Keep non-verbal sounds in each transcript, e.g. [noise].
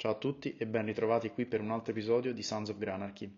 Ciao a tutti e ben ritrovati qui per un altro episodio di Sons of Granarchy.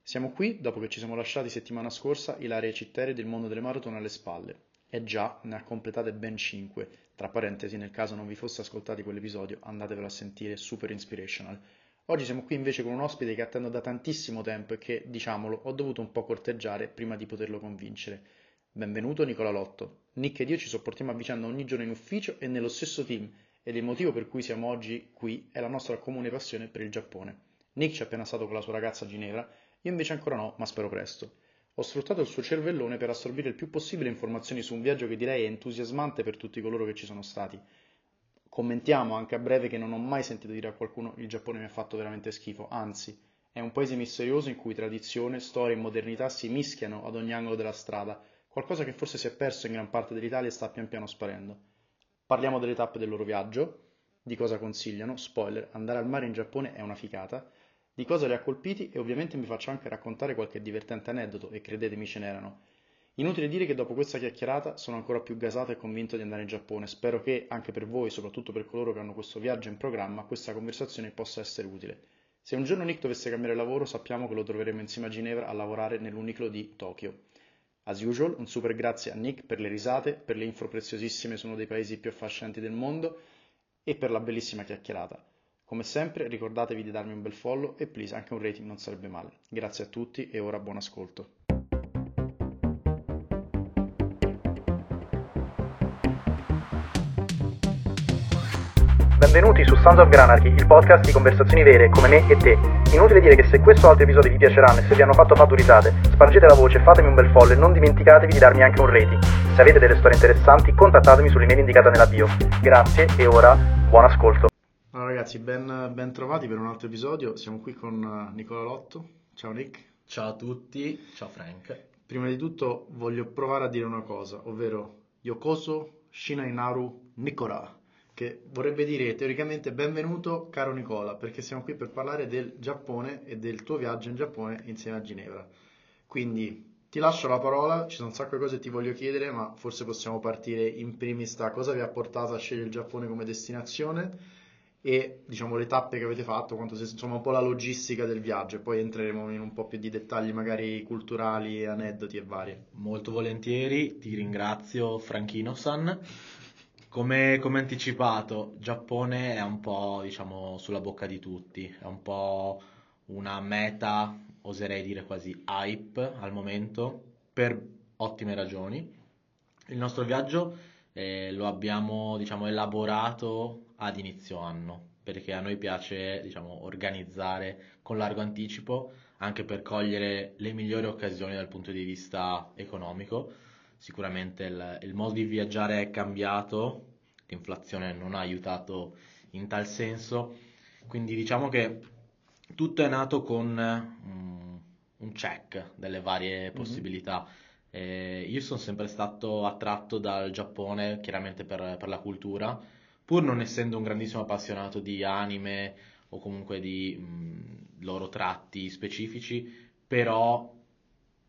Siamo qui dopo che ci siamo lasciati settimana scorsa Ilaria Citteri del mondo delle maratone alle spalle. E già, ne ha completate ben 5. Tra parentesi, nel caso non vi fosse ascoltati quell'episodio, andatevelo a sentire, super inspirational. Oggi siamo qui invece con un ospite che attendo da tantissimo tempo e che, diciamolo, ho dovuto un po' corteggiare prima di poterlo convincere. Benvenuto Nicola Lotto. Nick ed io ci sopportiamo a vicenda ogni giorno in ufficio e nello stesso team ed il motivo per cui siamo oggi qui è la nostra comune passione per il Giappone. Nick ci è appena stato con la sua ragazza a Ginevra, io invece ancora no, ma spero presto. Ho sfruttato il suo cervellone per assorbire il più possibile informazioni su un viaggio che direi è entusiasmante per tutti coloro che ci sono stati. Commentiamo anche a breve che non ho mai sentito dire a qualcuno il Giappone mi ha fatto veramente schifo, anzi, è un paese misterioso in cui tradizione, storia e modernità si mischiano ad ogni angolo della strada, qualcosa che forse si è perso in gran parte dell'Italia e sta pian piano sparendo. Parliamo delle tappe del loro viaggio, di cosa consigliano, spoiler, andare al mare in Giappone è una ficata, di cosa li ha colpiti e ovviamente mi faccio anche raccontare qualche divertente aneddoto e credetemi ce n'erano. Inutile dire che dopo questa chiacchierata sono ancora più gasato e convinto di andare in Giappone. Spero che anche per voi, soprattutto per coloro che hanno questo viaggio in programma, questa conversazione possa essere utile. Se un giorno Nick dovesse cambiare lavoro, sappiamo che lo troveremo insieme a Ginevra a lavorare nell'uniclo di Tokyo. As usual, un super grazie a Nick per le risate, per le info preziosissime su uno dei paesi più affascinanti del mondo e per la bellissima chiacchierata. Come sempre, ricordatevi di darmi un bel follow e please anche un rating non sarebbe male. Grazie a tutti e ora buon ascolto. Benvenuti su Sons of Granarchy, il podcast di conversazioni vere come me e te. Inutile dire che se questo o altri episodi vi piaceranno e se vi hanno fatto faturitate, spargete la voce, fatemi un bel follow e non dimenticatevi di darmi anche un rating. Se avete delle storie interessanti, contattatemi sull'email indicata nella bio. Grazie e ora buon ascolto. Allora ragazzi, ben, ben trovati per un altro episodio. Siamo qui con eh, Nicola Lotto. Ciao Nick. Ciao a tutti, ciao Frank. Prima di tutto voglio provare a dire una cosa, ovvero Yokoso Shinainaru Nicola che vorrebbe dire teoricamente benvenuto caro Nicola, perché siamo qui per parlare del Giappone e del tuo viaggio in Giappone insieme a Ginevra. Quindi ti lascio la parola, ci sono un sacco di cose che ti voglio chiedere, ma forse possiamo partire in primis da cosa vi ha portato a scegliere il Giappone come destinazione e diciamo le tappe che avete fatto, quanto, insomma un po' la logistica del viaggio e poi entreremo in un po' più di dettagli magari culturali, aneddoti e varie. Molto volentieri, ti ringrazio Franchino-san. Come, come, anticipato, Giappone è un po' diciamo sulla bocca di tutti, è un po' una meta, oserei dire quasi hype al momento, per ottime ragioni. Il nostro viaggio eh, lo abbiamo diciamo, elaborato ad inizio anno, perché a noi piace diciamo, organizzare con largo anticipo, anche per cogliere le migliori occasioni dal punto di vista economico sicuramente il, il modo di viaggiare è cambiato, l'inflazione non ha aiutato in tal senso, quindi diciamo che tutto è nato con um, un check delle varie mm-hmm. possibilità. Eh, io sono sempre stato attratto dal Giappone, chiaramente per, per, la cultura, pur non essendo un grandissimo appassionato di anime o comunque di mh, loro tratti specifici, però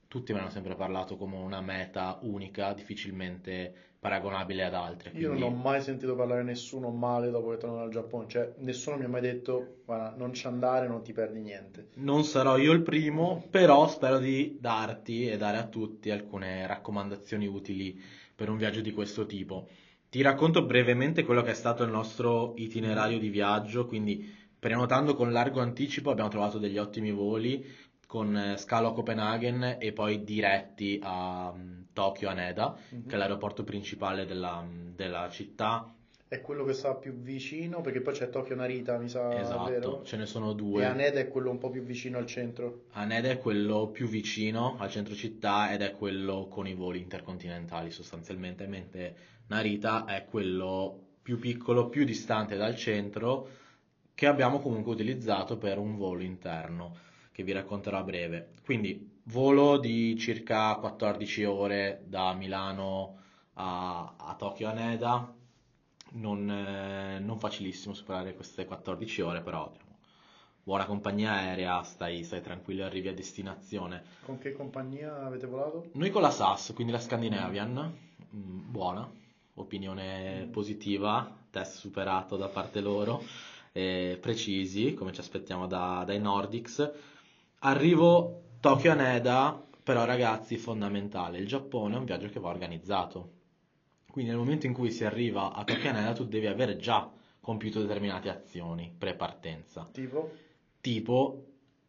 tutti mi hanno sempre parlato come una meta unica, difficilmente paragonabile ad altre. Quindi... Io non ho mai sentito parlare nessuno male dopo che torno dal Giappone, cioè nessuno mi ha mai detto guarda non ci andare, non ti perdi niente. Non sarò io il primo, però spero di darti e dare a tutti alcune raccomandazioni utili per un viaggio di questo tipo. Ti racconto brevemente quello che è stato il nostro itinerario di viaggio, quindi prenotando con largo anticipo abbiamo trovato degli ottimi voli con eh, scalo a Copenaghen e poi diretti a um, Tokyo Haneda, mm-hmm. che è l'aeroporto principale della, della, città. È quello che sta più vicino, perché poi c'è Tokyo Narita, mi sa. Esatto, vero? ce ne sono due. E Haneda è quello un po' più vicino al centro. Haneda è quello più vicino al centro città ed è quello con i voli intercontinentali sostanzialmente, mentre Narita è quello più piccolo, più distante dal centro, che abbiamo comunque utilizzato per un volo interno che vi racconterò a breve. Quindi volo di circa 14 ore da Milano a, a Tokyo Haneda, non, eh, non, facilissimo superare queste 14 ore, però diciamo, buona compagnia aerea, stai, stai tranquillo, arrivi a destinazione. Con che compagnia avete volato? Noi con la SAS, quindi la Scandinavian, mm, buona, opinione positiva, test superato da parte loro. eh, precisi, come ci aspettiamo da- dai Nordics. Arrivo Tokyo Haneda, però ragazzi, fondamentale, il Giappone è un viaggio che va organizzato. Quindi nel momento in cui si arriva a Tokyo Haneda tu devi avere già compiuto determinate azioni pre-partenza, Tipo? tipo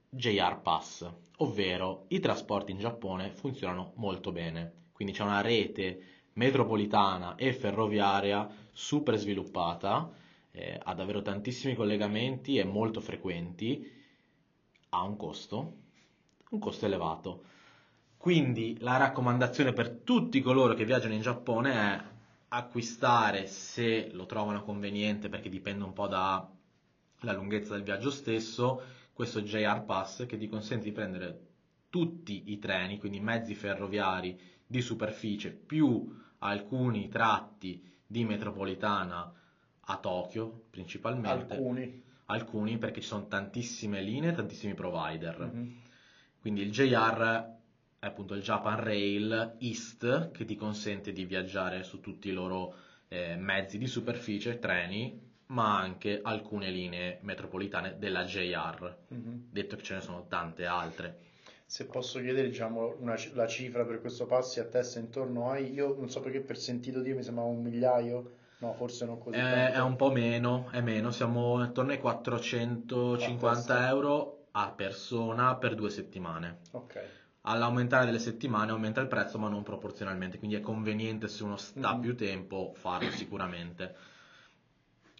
JR Pass, ovvero i trasporti in Giappone funzionano molto bene. Quindi c'è una rete metropolitana e ferroviaria super sviluppata, eh, ha davvero tantissimi collegamenti e molto frequenti, ha un costo, un costo elevato. Quindi la raccomandazione per tutti coloro che viaggiano in Giappone è acquistare se lo trovano conveniente, perché dipende un po' dalla lunghezza del viaggio stesso, questo JR Pass che ti consente di prendere tutti i treni, quindi mezzi ferroviari di superficie più alcuni tratti di metropolitana a Tokyo principalmente. Alcuni. Alcuni perché ci sono tantissime linee, tantissimi provider. Mhm. Quindi il JR è appunto il Japan Rail East che ti consente di viaggiare su tutti i loro eh, mezzi di superficie, treni, ma anche alcune linee metropolitane della JR. Mhm. Detto che ce ne sono tante altre. Se posso chiedere, diciamo, una la cifra per questo passi a testa intorno ai, io non so perché per sentito dire mi sembrava un migliaio, no, forse non così È, tanto. è un po' meno, è meno, siamo intorno ai A 450 testa. euro a persona per due settimane. Ok. All'aumentare delle settimane aumenta il prezzo, ma non proporzionalmente, quindi è conveniente se uno sta Mhm. più tempo farlo sicuramente.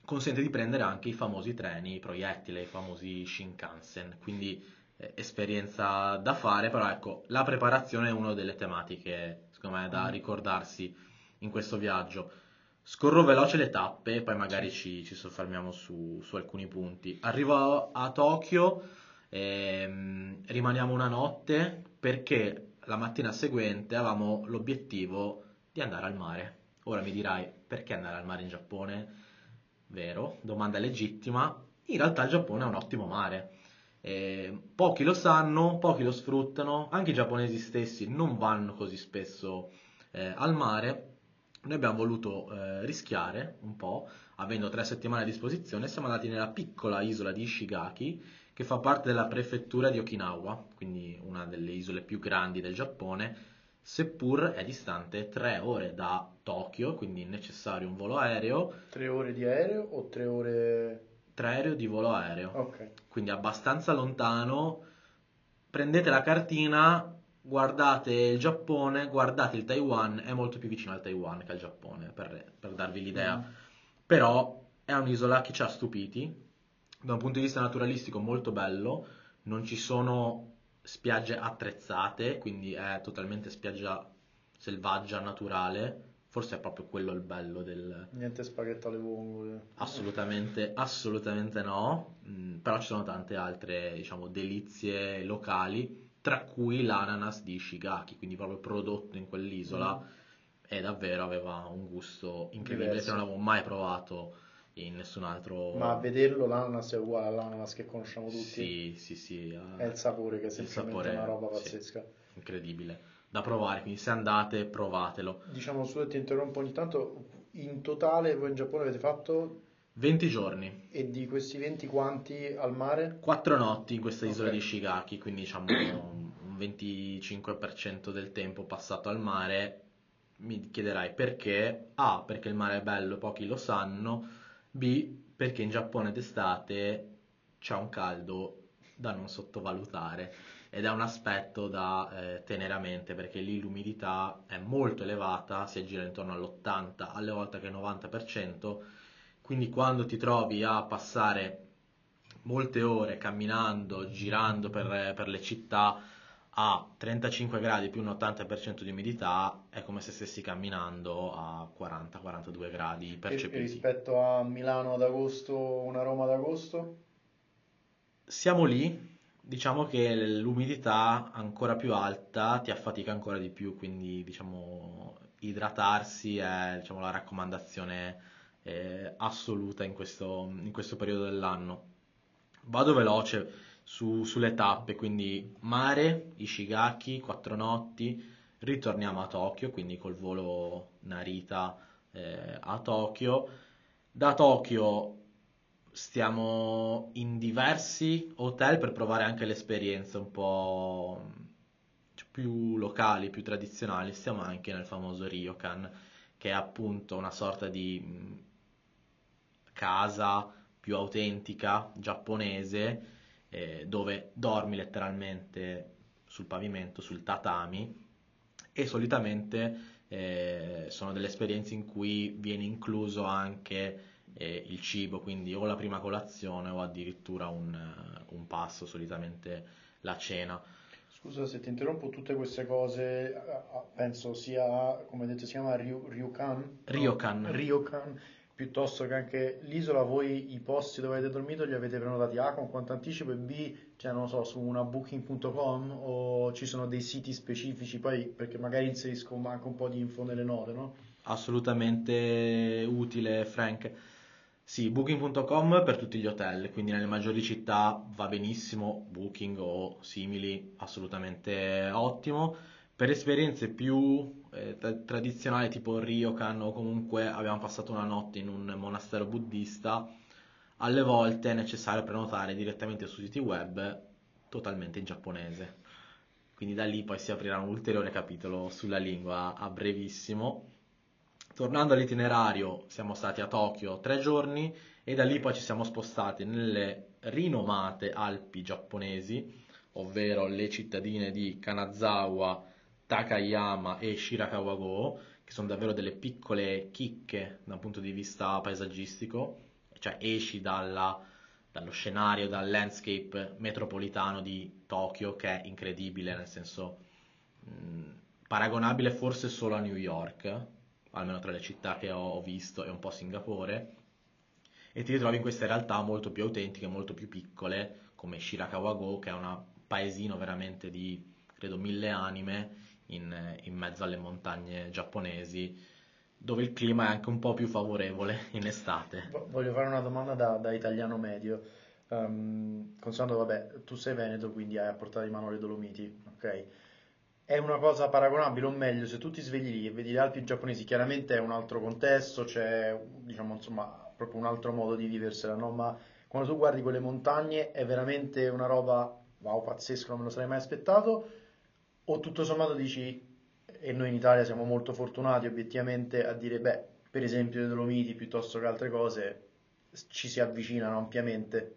Consente di prendere anche i famosi treni, i proiettili, i famosi Shinkansen, quindi eh, esperienza da fare, però ecco, la preparazione è una delle tematiche, secondo me, da Mhm. ricordarsi in questo viaggio. Scorro veloce le tappe, poi magari ci, ci soffermiamo su, su alcuni punti. Arrivo a, a Tokyo, ehm, rimaniamo una notte perché la mattina seguente avevamo l'obiettivo di andare al mare. Ora mi dirai, perché andare al mare in Giappone? Vero, domanda legittima. In realtà il Giappone è un ottimo mare. Eh, pochi lo sanno, pochi lo sfruttano, anche i giapponesi stessi non vanno così spesso eh, al mare. Noi abbiamo voluto eh, rischiare un po', avendo tre settimane a disposizione, siamo andati nella piccola isola di Ishigaki, che fa parte della prefettura di Okinawa, quindi una delle isole più grandi del Giappone, seppur è distante tre ore da Tokyo, quindi è necessario un volo aereo, Tre ore di aereo o tre ore... tre aereo di volo aereo Ok. quindi abbastanza lontano. Prendete la cartina, guardate il Giappone, guardate il Taiwan, è molto più vicino al Taiwan che al Giappone, per, per darvi l'idea. Mm. Però è un'isola che ci ha stupiti, da un punto di vista naturalistico molto bello, non ci sono spiagge attrezzate, quindi è totalmente spiaggia selvaggia, naturale. Forse è proprio quello il bello del, Niente spaghetto alle vongole. Assolutamente, assolutamente no, Mm, però ci sono tante altre, diciamo, delizie locali, tra cui l'ananas di Ishigaki, quindi proprio prodotto in quell'isola, e davvero aveva un gusto incredibile Diverso. che non avevo mai provato in nessun altro... Ma a vederlo l'ananas è uguale all'ananas che conosciamo tutti. Sì, sì, sì, eh, È il sapore che è semplicemente sapore, una roba sì, pazzesca. incredibile, da provare, quindi se andate provatelo. Diciamo solo ti interrompo ogni tanto, in totale voi in Giappone avete fatto 20 giorni, e di questi 20 quanti al mare? Quattro notti in questa isola Ok. di Ishigaki, quindi diciamo un un 25% del tempo passato al mare. Mi chiederai perché? A, perché il mare è bello e pochi lo sanno. B, perché in Giappone d'estate c'è un caldo da non sottovalutare ed è un aspetto da eh, tenere a mente perché lì l'umidità è molto elevata, si aggira intorno all'80, alle volte che il 90%, quindi quando ti trovi a passare molte ore camminando, girando per, per le città a 35 gradi più un 80% di umidità, è come se stessi camminando a 40-42 gradi E- percepiti. rispetto a Milano ad agosto, una Roma ad agosto? Siamo lì, diciamo che l'umidità ancora più alta ti affatica ancora di più, quindi diciamo idratarsi è diciamo, la raccomandazione eh, assoluta in questo, in questo periodo dell'anno. Vado veloce su- sulle tappe, quindi mare, Ishigaki, quattro notti, ritorniamo a Tokyo, quindi col volo Narita eh, a Tokyo. Da Tokyo stiamo in diversi hotel per provare anche le esperienze un po' più locali, più tradizionali. Stiamo anche nel famoso Ryokan, che è appunto una sorta di casa più autentica, giapponese, eh, dove dormi letteralmente sul pavimento, sul tatami e solitamente eh, sono delle esperienze in cui viene incluso anche eh, il cibo, quindi o la prima colazione o addirittura un, un passo, solitamente la cena. Scusa se ti interrompo, tutte queste cose penso sia, come detto, si chiama Ryu, Ryukan? Ryokan. Ryokan, piuttosto che anche l'isola, voi i posti dove avete dormito li avete prenotati A con quanto anticipo e B, cioè non so, su una booking.com o ci sono dei siti specifici, poi perché magari inserisco anche un po' di info nelle note, no? Assolutamente utile, Frank. Sì, booking.com per tutti gli hotel, quindi nelle maggiori città va benissimo, booking o simili, assolutamente ottimo. Per esperienze più eh, tradizionali tipo Ryokan o comunque abbiamo passato una notte in un monastero buddista, alle volte è necessario prenotare direttamente su siti web totalmente in giapponese. Quindi da lì poi si aprirà un ulteriore capitolo sulla lingua a brevissimo Tornando all'itinerario, siamo stati a Tokyo tre giorni e da lì poi ci siamo spostati nelle rinomate Alpi giapponesi, ovvero le cittadine di Kanazawa, Takayama e Shirakawa-go, che sono davvero delle piccole chicche dal punto di vista paesaggistico, cioè esci dalla, dallo scenario, dal landscape metropolitano di Tokyo, che è incredibile, nel senso mh, paragonabile forse solo a New York, almeno tra le città che ho visto e un po' Singapore, e ti ritrovi in queste realtà molto più autentiche, molto più piccole, come Shirakawa-go, che è un paesino veramente di, credo, mille anime in, in mezzo alle montagne giapponesi, dove il clima è anche un po' più favorevole in estate. Voglio fare una domanda da, da italiano medio. Um, considerando, vabbè, tu sei veneto, quindi hai a portata di mano le Dolomiti, ok? è una cosa paragonabile, o meglio, se tu ti svegli lì e vedi le Alpi giapponesi, chiaramente è un altro contesto, c'è, diciamo, insomma, proprio un altro modo di viversela, no? Ma quando tu guardi quelle montagne è veramente una roba, wow, pazzesco, non me lo sarei mai aspettato, o tutto sommato dici, e noi in Italia siamo molto fortunati obiettivamente a dire, beh, per esempio le Dolomiti piuttosto che altre cose ci si avvicinano ampiamente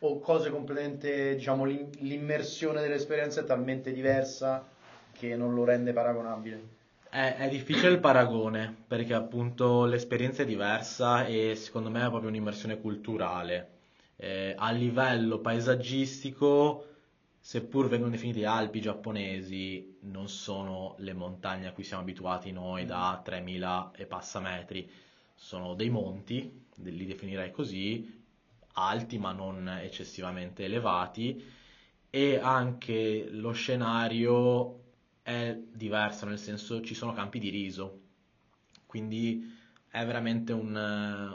o cose completamente, diciamo, l'immersione dell'esperienza è talmente diversa che non lo rende paragonabile. È, è, difficile il paragone perché appunto l'esperienza è diversa e secondo me è proprio un'immersione culturale. Eh, a livello paesaggistico, seppur vengono definite Alpi giapponesi, non sono le montagne a cui siamo abituati noi da 3000 e passa metri, sono dei monti, li definirei così, alti ma non eccessivamente elevati e anche lo scenario è diverso, nel senso ci sono campi di riso, quindi è veramente un,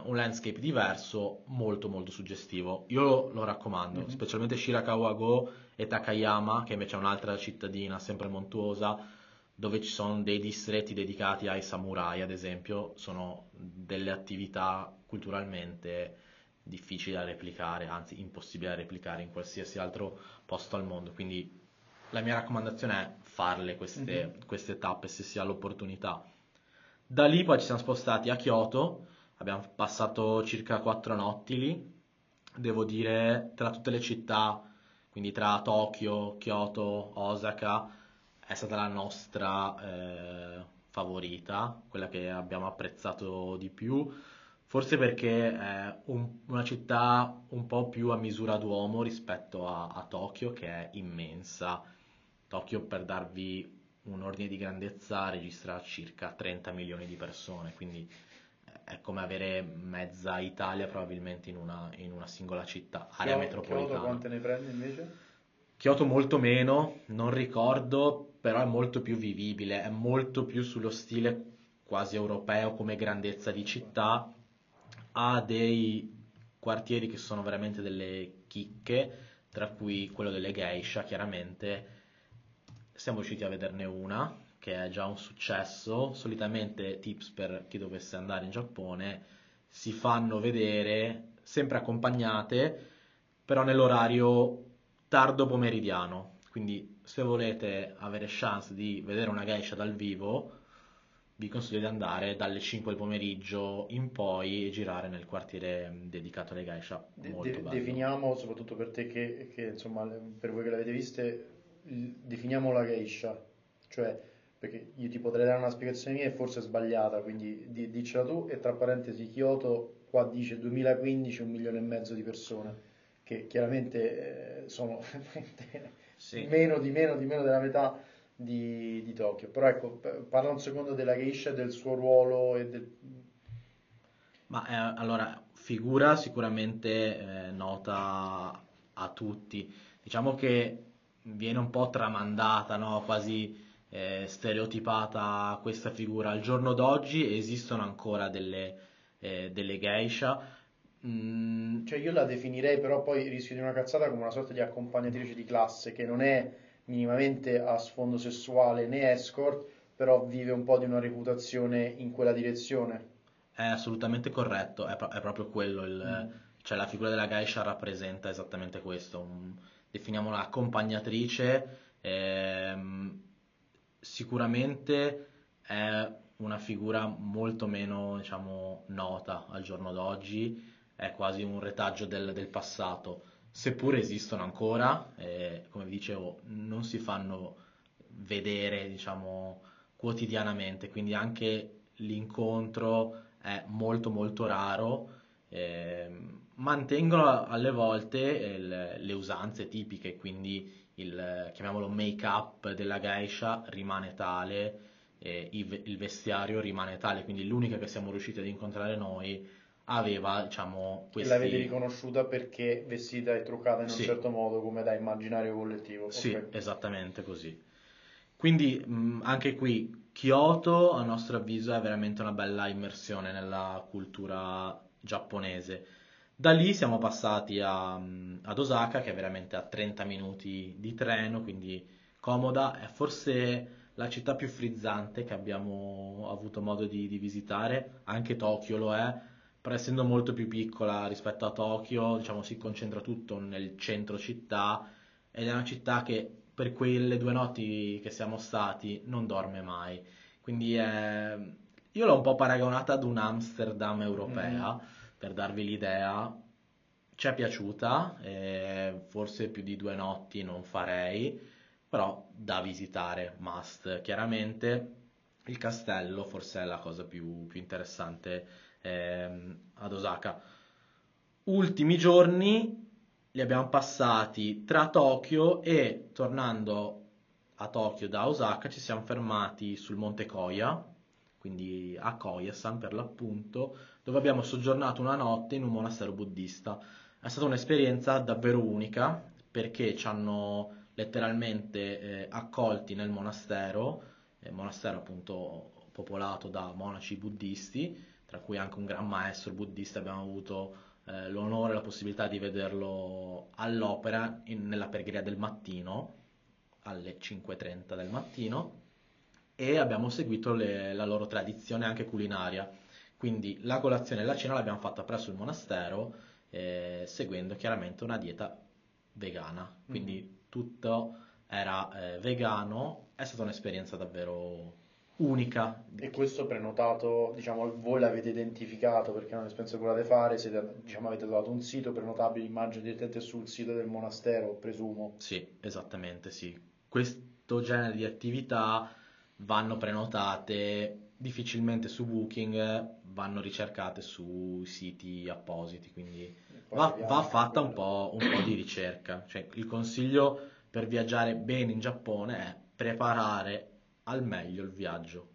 un landscape diverso, molto molto suggestivo. Io lo, lo raccomando, mm-hmm. specialmente Shirakawa-go e Takayama, che invece è un'altra cittadina sempre montuosa, dove ci sono dei distretti dedicati ai samurai, ad esempio, sono delle attività culturalmente difficili da replicare, anzi impossibili da replicare in qualsiasi altro posto al mondo. Quindi la mia raccomandazione è farle queste, mm-hmm. queste tappe se si ha l'opportunità. Da lì poi ci siamo spostati a Kyoto, abbiamo passato circa quattro notti lì, devo dire tra tutte le città, quindi tra Tokyo, Kyoto, Osaka, è stata la nostra eh, favorita, quella che abbiamo apprezzato di più, forse perché è un, una città un po' più a misura d'uomo rispetto a, a Tokyo, che è immensa. Tokyo, per darvi un ordine di grandezza, registra circa 30 milioni di persone, quindi è come avere mezza Italia probabilmente in una, in una singola città, area Kyoto, metropolitana. Kyoto quante ne prende invece? Kyoto molto meno, non ricordo, però è molto più vivibile, è molto più sullo stile quasi europeo come grandezza di città, ha dei quartieri che sono veramente delle chicche, tra cui quello delle geisha chiaramente, siamo riusciti a vederne una, che è già un successo. Solitamente tips per chi dovesse andare in Giappone si fanno vedere sempre accompagnate, però nell'orario tardo pomeridiano. Quindi se volete avere chance di vedere una geisha dal vivo, vi consiglio di andare dalle 5 del pomeriggio in poi e girare nel quartiere dedicato alle geisha. Molto De- bello. definiamo, soprattutto per te che, che, insomma, per voi che l'avete viste, il- definiamo la geisha, cioè, perché io ti potrei dare una spiegazione mia e forse è sbagliata, quindi di- diccela tu e tra parentesi Kyoto qua dice 2015 un milione e mezzo di persone, che chiaramente eh, sono [laughs] Sì. meno di meno di meno della metà di, di Tokyo. Però ecco, parla un secondo della geisha e del suo ruolo e del... Ma eh, allora, figura sicuramente eh, nota a tutti. Diciamo che viene un po' tramandata, no? Quasi eh, stereotipata questa figura. Al giorno d'oggi esistono ancora delle, eh, delle geisha. Mm, Cioè io la definirei però poi rischio di una cazzata come una sorta di accompagnatrice di classe che non è minimamente a sfondo sessuale né escort, però vive un po' di una reputazione in quella direzione. È assolutamente corretto, è, pro- è proprio quello, il- Mm. cioè la figura della geisha rappresenta esattamente questo, un- definiamola accompagnatrice, ehm, sicuramente è una figura molto meno, diciamo, nota al giorno d'oggi, è quasi un retaggio del, del passato, seppure esistono ancora, eh, come vi dicevo, non si fanno vedere, diciamo, quotidianamente, quindi anche l'incontro è molto molto raro. ehm, mantengono alle volte il- le usanze tipiche, quindi il, chiamiamolo make-up della geisha rimane tale, eh, il vestiario rimane tale, quindi l'unica che siamo riusciti ad incontrare noi aveva, diciamo, E questi... l'avete riconosciuta perché vestita e truccata in un Sì. certo modo come da immaginario collettivo. Sì, Ok. esattamente così. Quindi mh, anche qui Kyoto, a nostro avviso, è veramente una bella immersione nella cultura giapponese. Da lì siamo passati a, ad Osaka, che è veramente a 30 minuti di treno, quindi comoda. È forse la città più frizzante che abbiamo avuto modo di, di visitare. Anche Tokyo lo è, però essendo molto più piccola rispetto a Tokyo, diciamo, si concentra tutto nel centro città ed è una città che per quelle due notti che siamo stati non dorme mai. Quindi è- io l'ho un po' paragonata ad un Amsterdam europea, per darvi l'idea. Ci è piaciuta, eh, forse più di due notti non farei, però da visitare, must. Chiaramente il castello forse è la cosa più, più interessante ehm, ad Osaka. Ultimi giorni li abbiamo passati tra Tokyo e tornando a Tokyo da Osaka ci siamo fermati sul Monte Koya, quindi a Koyasan per l'appunto, dove abbiamo soggiornato una notte in un monastero buddista. È stata un'esperienza davvero unica perché ci hanno letteralmente eh, accolti nel monastero, eh, monastero appunto popolato da monaci buddisti, tra cui anche un gran maestro buddista, abbiamo avuto eh, l'onore e la possibilità di vederlo all'opera in- nella preghiera del mattino, alle 5.30 del mattino, e abbiamo seguito le- la loro tradizione anche culinaria. Quindi la colazione e la cena l'abbiamo fatta presso il monastero, eh, seguendo chiaramente una dieta vegana. Quindi tutto era eh, vegano, è stata un'esperienza davvero unica. E questo prenotato, diciamo, voi l'avete identificato perché è un'esperienza che volete fare, siete, diciamo, avete trovato un sito prenotabile, immagino direttamente sul sito del monastero, presumo. Sì, esattamente sì. Questo genere di attività vanno prenotate difficilmente su Booking, vanno ricercate su siti appositi, quindi va, va fatta un po', un po' di ricerca. Cioè, il consiglio per viaggiare bene in Giappone è preparare al meglio il viaggio.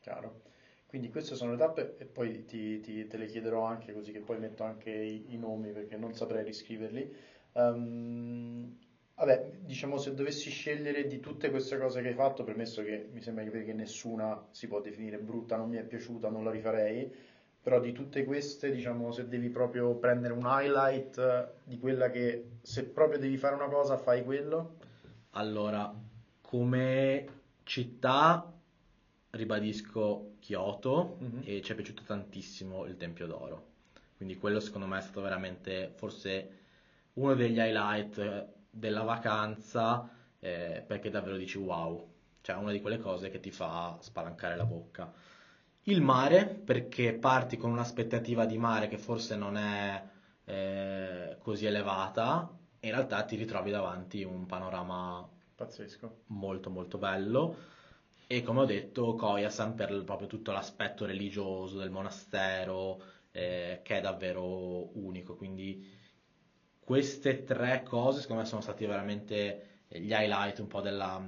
Chiaro. Quindi queste sono le tappe e poi ti, ti- te le chiederò anche così che poi metto anche i, i nomi perché non saprei riscriverli. Ehm, vabbè, diciamo se dovessi scegliere di tutte queste cose che hai fatto, premesso che mi sembra che nessuna si può definire brutta, non mi è piaciuta, non la rifarei, però di tutte queste, diciamo, se devi proprio prendere un highlight di quella che se proprio devi fare una cosa, fai quello. Allora, come città ribadisco Kyoto Mhm. e ci è piaciuto tantissimo il Tempio d'Oro. Quindi quello secondo me è stato veramente forse uno degli highlight della vacanza eh, perché davvero dici wow, cioè una di quelle cose che ti fa spalancare la bocca. Il mare, perché parti con un'aspettativa di mare che forse non è eh, così elevata, e in realtà ti ritrovi davanti un panorama pazzesco, molto molto bello. E come ho detto, Koyasan per proprio tutto l'aspetto religioso del monastero, eh, che è davvero unico. Quindi queste tre cose, secondo me, sono stati veramente gli highlight un po' della,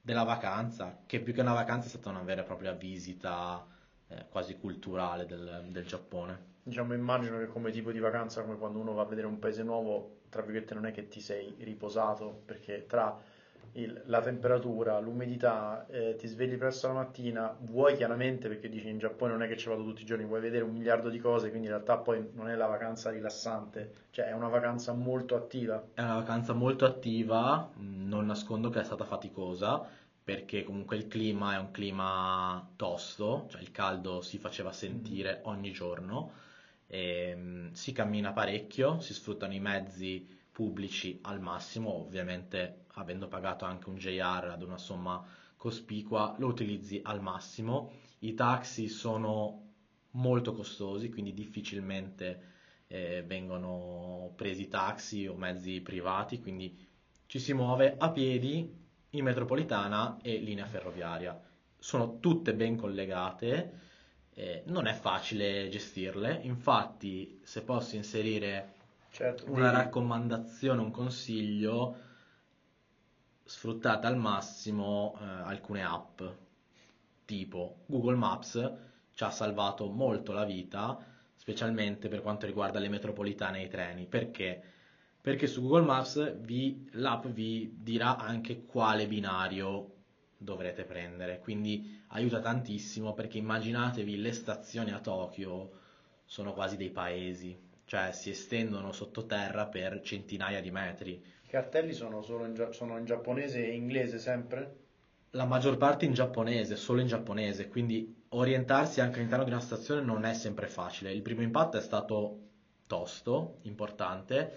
della vacanza, che più che una vacanza è stata una vera e propria visita eh, quasi culturale del, del, Giappone. Diciamo, immagino che come tipo di vacanza, come quando uno va a vedere un paese nuovo, tra virgolette non è che ti sei riposato, perché tra il, la temperatura, l'umidità, eh, ti svegli presto la mattina, vuoi chiaramente, perché dici in Giappone non è che ci vado tutti i giorni, vuoi vedere un miliardo di cose, quindi in realtà poi non è la vacanza rilassante, cioè è una vacanza molto attiva. È una vacanza molto attiva, non nascondo che è stata faticosa, perché comunque il clima è un clima tosto, cioè il caldo si faceva sentire mm. ogni giorno, e, si cammina parecchio, si sfruttano i mezzi pubblici al massimo, ovviamente avendo pagato anche un JR ad una somma cospicua, lo utilizzi al massimo. I taxi sono molto costosi, quindi difficilmente eh, vengono presi taxi o mezzi privati, quindi ci si muove a piedi in metropolitana e linea ferroviaria. Sono tutte ben collegate, eh, non è facile gestirle, infatti se posso inserire certo, una di... raccomandazione, un consiglio, sfruttate al massimo eh, alcune app, tipo Google Maps ci ha salvato molto la vita, specialmente per quanto riguarda le metropolitane e i treni. Perché? Perché su Google Maps vi, l'app vi dirà anche quale binario dovrete prendere, quindi aiuta tantissimo perché immaginatevi le stazioni a Tokyo sono quasi dei paesi, cioè si estendono sottoterra per centinaia di metri. Cartelli sono solo in, sono in giapponese e inglese sempre? La maggior parte in giapponese, solo in giapponese, quindi orientarsi anche all'interno di una stazione non è sempre facile. Il primo impatto è stato tosto, importante,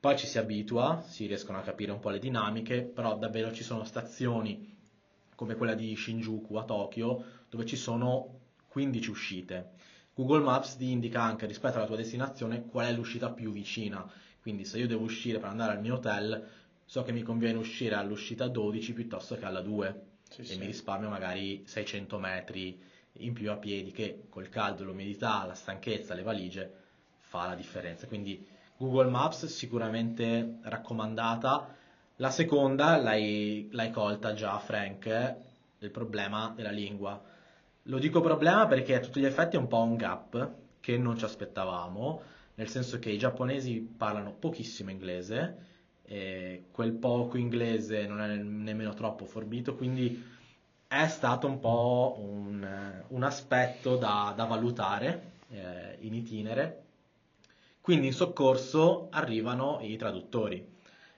poi ci si abitua, si riescono a capire un po' le dinamiche, però davvero ci sono stazioni come quella di Shinjuku a Tokyo dove ci sono 15 uscite Google Maps ti indica anche rispetto alla tua destinazione qual è l'uscita più vicina. Quindi se io devo uscire per andare al mio hotel, so che mi conviene uscire all'uscita 12 piuttosto che alla 2 sì, e sì. mi risparmio magari 600 metri in più a piedi che col caldo, l'umidità, la stanchezza, le valigie fa la differenza. Quindi Google Maps sicuramente raccomandata. La seconda l'hai, l'hai colta già Frank, il problema della lingua lo dico problema perché a tutti gli effetti è un po' un gap che non ci aspettavamo, nel senso che i giapponesi parlano pochissimo inglese, quel poco inglese non è nemmeno troppo forbito, quindi è stato un po' un, un aspetto da, da valutare eh, in itinere. Quindi in soccorso arrivano i traduttori,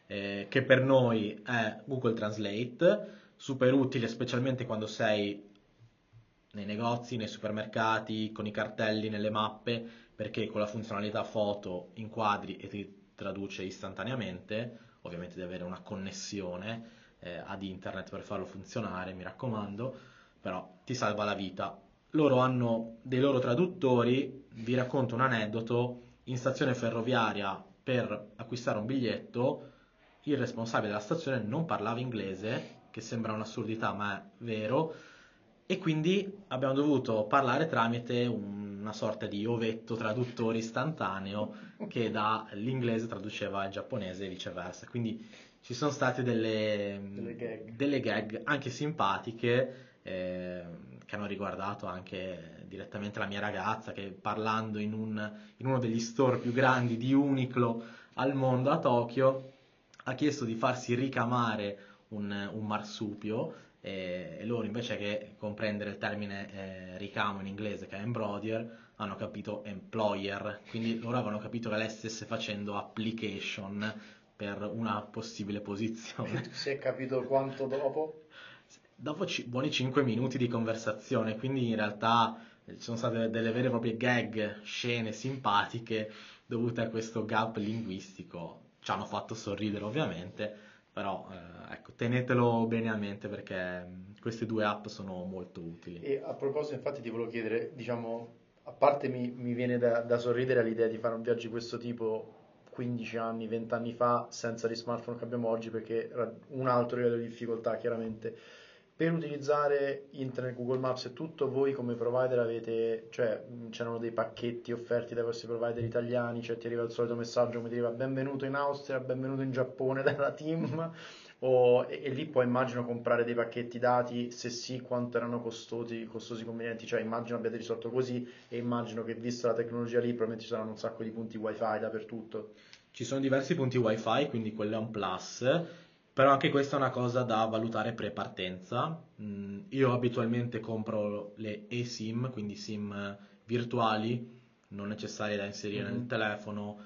eh, che per noi è Google Translate, super utile specialmente quando sei nei negozi, nei supermercati, con i cartelli, nelle mappe, perché con la funzionalità foto inquadri e ti traduce istantaneamente, ovviamente devi avere una connessione eh, ad internet per farlo funzionare, mi raccomando, però ti salva la vita. Loro hanno dei loro traduttori, vi racconto un aneddoto, in stazione ferroviaria per acquistare un biglietto, il responsabile della stazione non parlava inglese, che sembra un'assurdità ma è vero, e quindi abbiamo dovuto parlare tramite una sorta di ovetto traduttore istantaneo che dall'inglese traduceva il giapponese e viceversa. Quindi ci sono state delle, delle, gag. delle gag. anche simpatiche eh, che hanno riguardato anche direttamente la mia ragazza che parlando in, un, in uno degli store più grandi di Uniqlo al mondo a Tokyo ha chiesto di farsi ricamare un, un marsupio e, loro invece che comprendere il termine eh, ricamo in inglese che è embroider hanno capito employer, quindi loro avevano capito che lei stesse facendo application per una possibile posizione. [laughs] Si è capito quanto dopo? Dopo c- buoni 5 minuti di conversazione, quindi in realtà ci sono state delle vere e proprie gag, scene simpatiche dovute a questo gap linguistico. Ci hanno fatto sorridere ovviamente, però eh, ecco, tenetelo bene a mente perché queste due app sono molto utili. E a proposito, infatti, ti volevo chiedere, diciamo, a parte mi, mi viene da, da sorridere all'idea di fare un viaggio di questo tipo 15 anni, 20 anni fa, senza gli smartphone che abbiamo oggi, perché era un altro livello di difficoltà, chiaramente. Per utilizzare internet, Google Maps e tutto, voi come provider avete, cioè c'erano dei pacchetti offerti dai vostri provider italiani, cioè ti arriva il solito messaggio come ti arriva benvenuto in Austria, benvenuto in Giappone [laughs] dalla team, o, e, e lì puoi immagino comprare dei pacchetti dati, se sì quanto erano costosi, costosi convenienti, cioè immagino abbiate risolto così e immagino che vista la tecnologia lì probabilmente ci saranno un sacco di punti wifi dappertutto. Ci sono diversi punti wifi, quindi quello è un plus, però anche questa è una cosa da valutare pre-partenza. Mm, io abitualmente compro le eSIM, quindi SIM virtuali, non necessarie da inserire nel Mhm. telefono,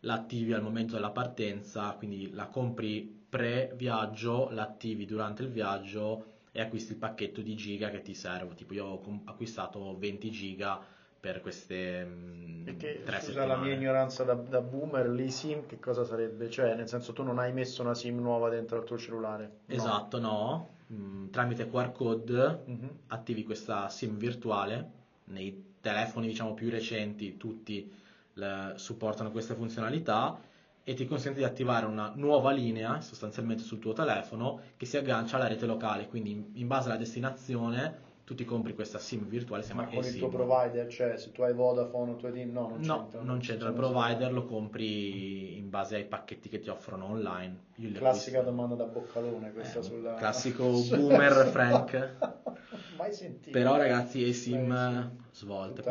l'attivi al momento della partenza, quindi la compri pre-viaggio, l'attivi durante il viaggio e acquisti il pacchetto di giga che ti serve. Tipo io ho acquistato 20 giga per queste mm, Perché, tre scusa la mia settimane. ignoranza da, da boomer, l'eSIM che cosa sarebbe? Cioè, nel senso tu non hai messo una SIM nuova dentro al tuo cellulare? No. Esatto, no. Mm, tramite QR code Mhm. attivi questa SIM virtuale. Nei telefoni, diciamo, più recenti, tutti le- supportano queste funzionalità e ti consente di attivare una nuova linea sostanzialmente sul tuo telefono che si aggancia alla rete locale. Quindi, in, in base alla destinazione, tu ti compri questa SIM virtuale, si Ma chiama con il tuo provider, cioè se tu hai Vodafone o tuo team, no, non No, c'entra. non c'entra il provider, lo compri in base ai pacchetti che ti offrono online. Classica acquisto- domanda da boccalone questa Eh, sulla... classico [laughs] boomer Frank. [laughs] Mai sentito. Però ragazzi, eSIM la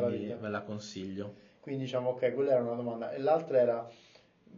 quindi ve la consiglio. Quindi diciamo, ok, quella era una domanda. E l'altra era,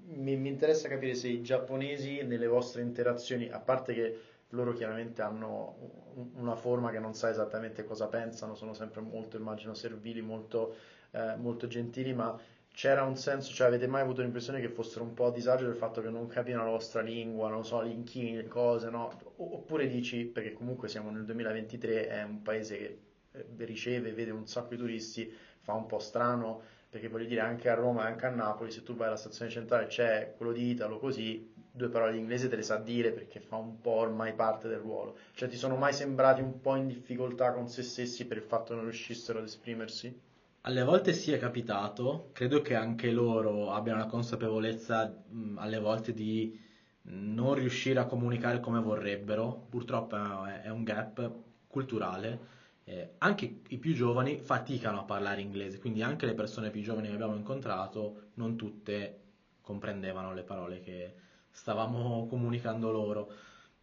mi, mi interessa capire se i giapponesi nelle vostre interazioni, a parte che loro chiaramente hanno un- una forma che non sa esattamente cosa pensano, sono sempre molto, immagino, servili, molto, eh, molto gentili, ma c'era un senso, cioè avete mai avuto l'impressione che fossero un po' a disagio del fatto che non capivano la vostra lingua, non so, gli inchini, le cose, no? Oppure dici, perché comunque siamo nel 2023, è un paese che eh, riceve, vede un sacco di turisti, fa un po' strano, perché voglio dire anche a Roma e anche a Napoli, se tu vai alla stazione centrale c'è quello di Italo così, due parole in inglese te le sa dire perché fa un po' ormai parte del ruolo. Cioè ti sono mai sembrati un po' in difficoltà con se stessi per il fatto che non riuscissero ad esprimersi? Alle volte sì è capitato, credo che anche loro abbiano la consapevolezza mh, alle volte di non riuscire a comunicare come vorrebbero, purtroppo è, è un gap culturale. Eh, anche i più giovani faticano a parlare inglese, quindi anche le persone più giovani che abbiamo incontrato, non tutte comprendevano le parole che stavamo comunicando loro.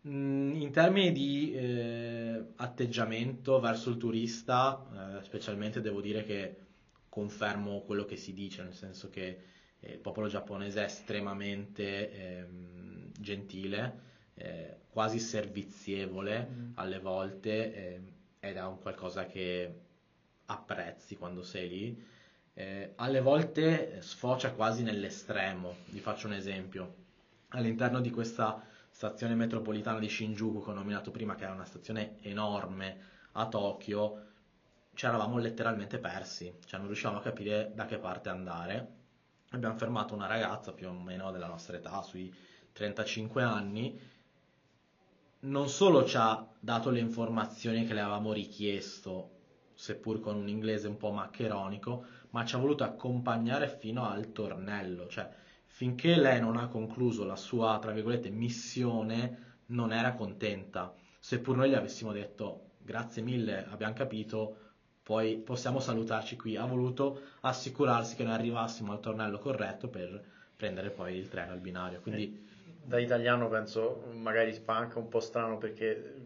Mm, In termini di eh, atteggiamento verso il turista, eh, specialmente devo dire che confermo quello che si dice, nel senso che eh, il popolo giapponese è estremamente ehm, gentile, eh, quasi servizievole Mm. alle volte ehm, ed è un qualcosa che apprezzi quando sei lì. Eh, alle volte sfocia quasi nell'estremo. Vi faccio un esempio. All'interno di questa stazione metropolitana di Shinjuku che ho nominato prima, che è una stazione enorme a Tokyo, ci eravamo letteralmente persi, cioè non riuscivamo a capire da che parte andare. Abbiamo fermato una ragazza più o meno della nostra età, sui 35 anni. Non solo ci ha dato le informazioni che le avevamo richiesto, seppur con un inglese un po' maccheronico, ma ci ha voluto accompagnare fino al tornello, cioè finché lei non ha concluso la sua, tra virgolette, missione, non era contenta. Seppur noi gli avessimo detto grazie mille, abbiamo capito, poi possiamo salutarci qui. Ha voluto assicurarsi che noi arrivassimo al tornello corretto per prendere poi il treno al binario. Quindi Da italiano penso magari fa anche un po' strano perché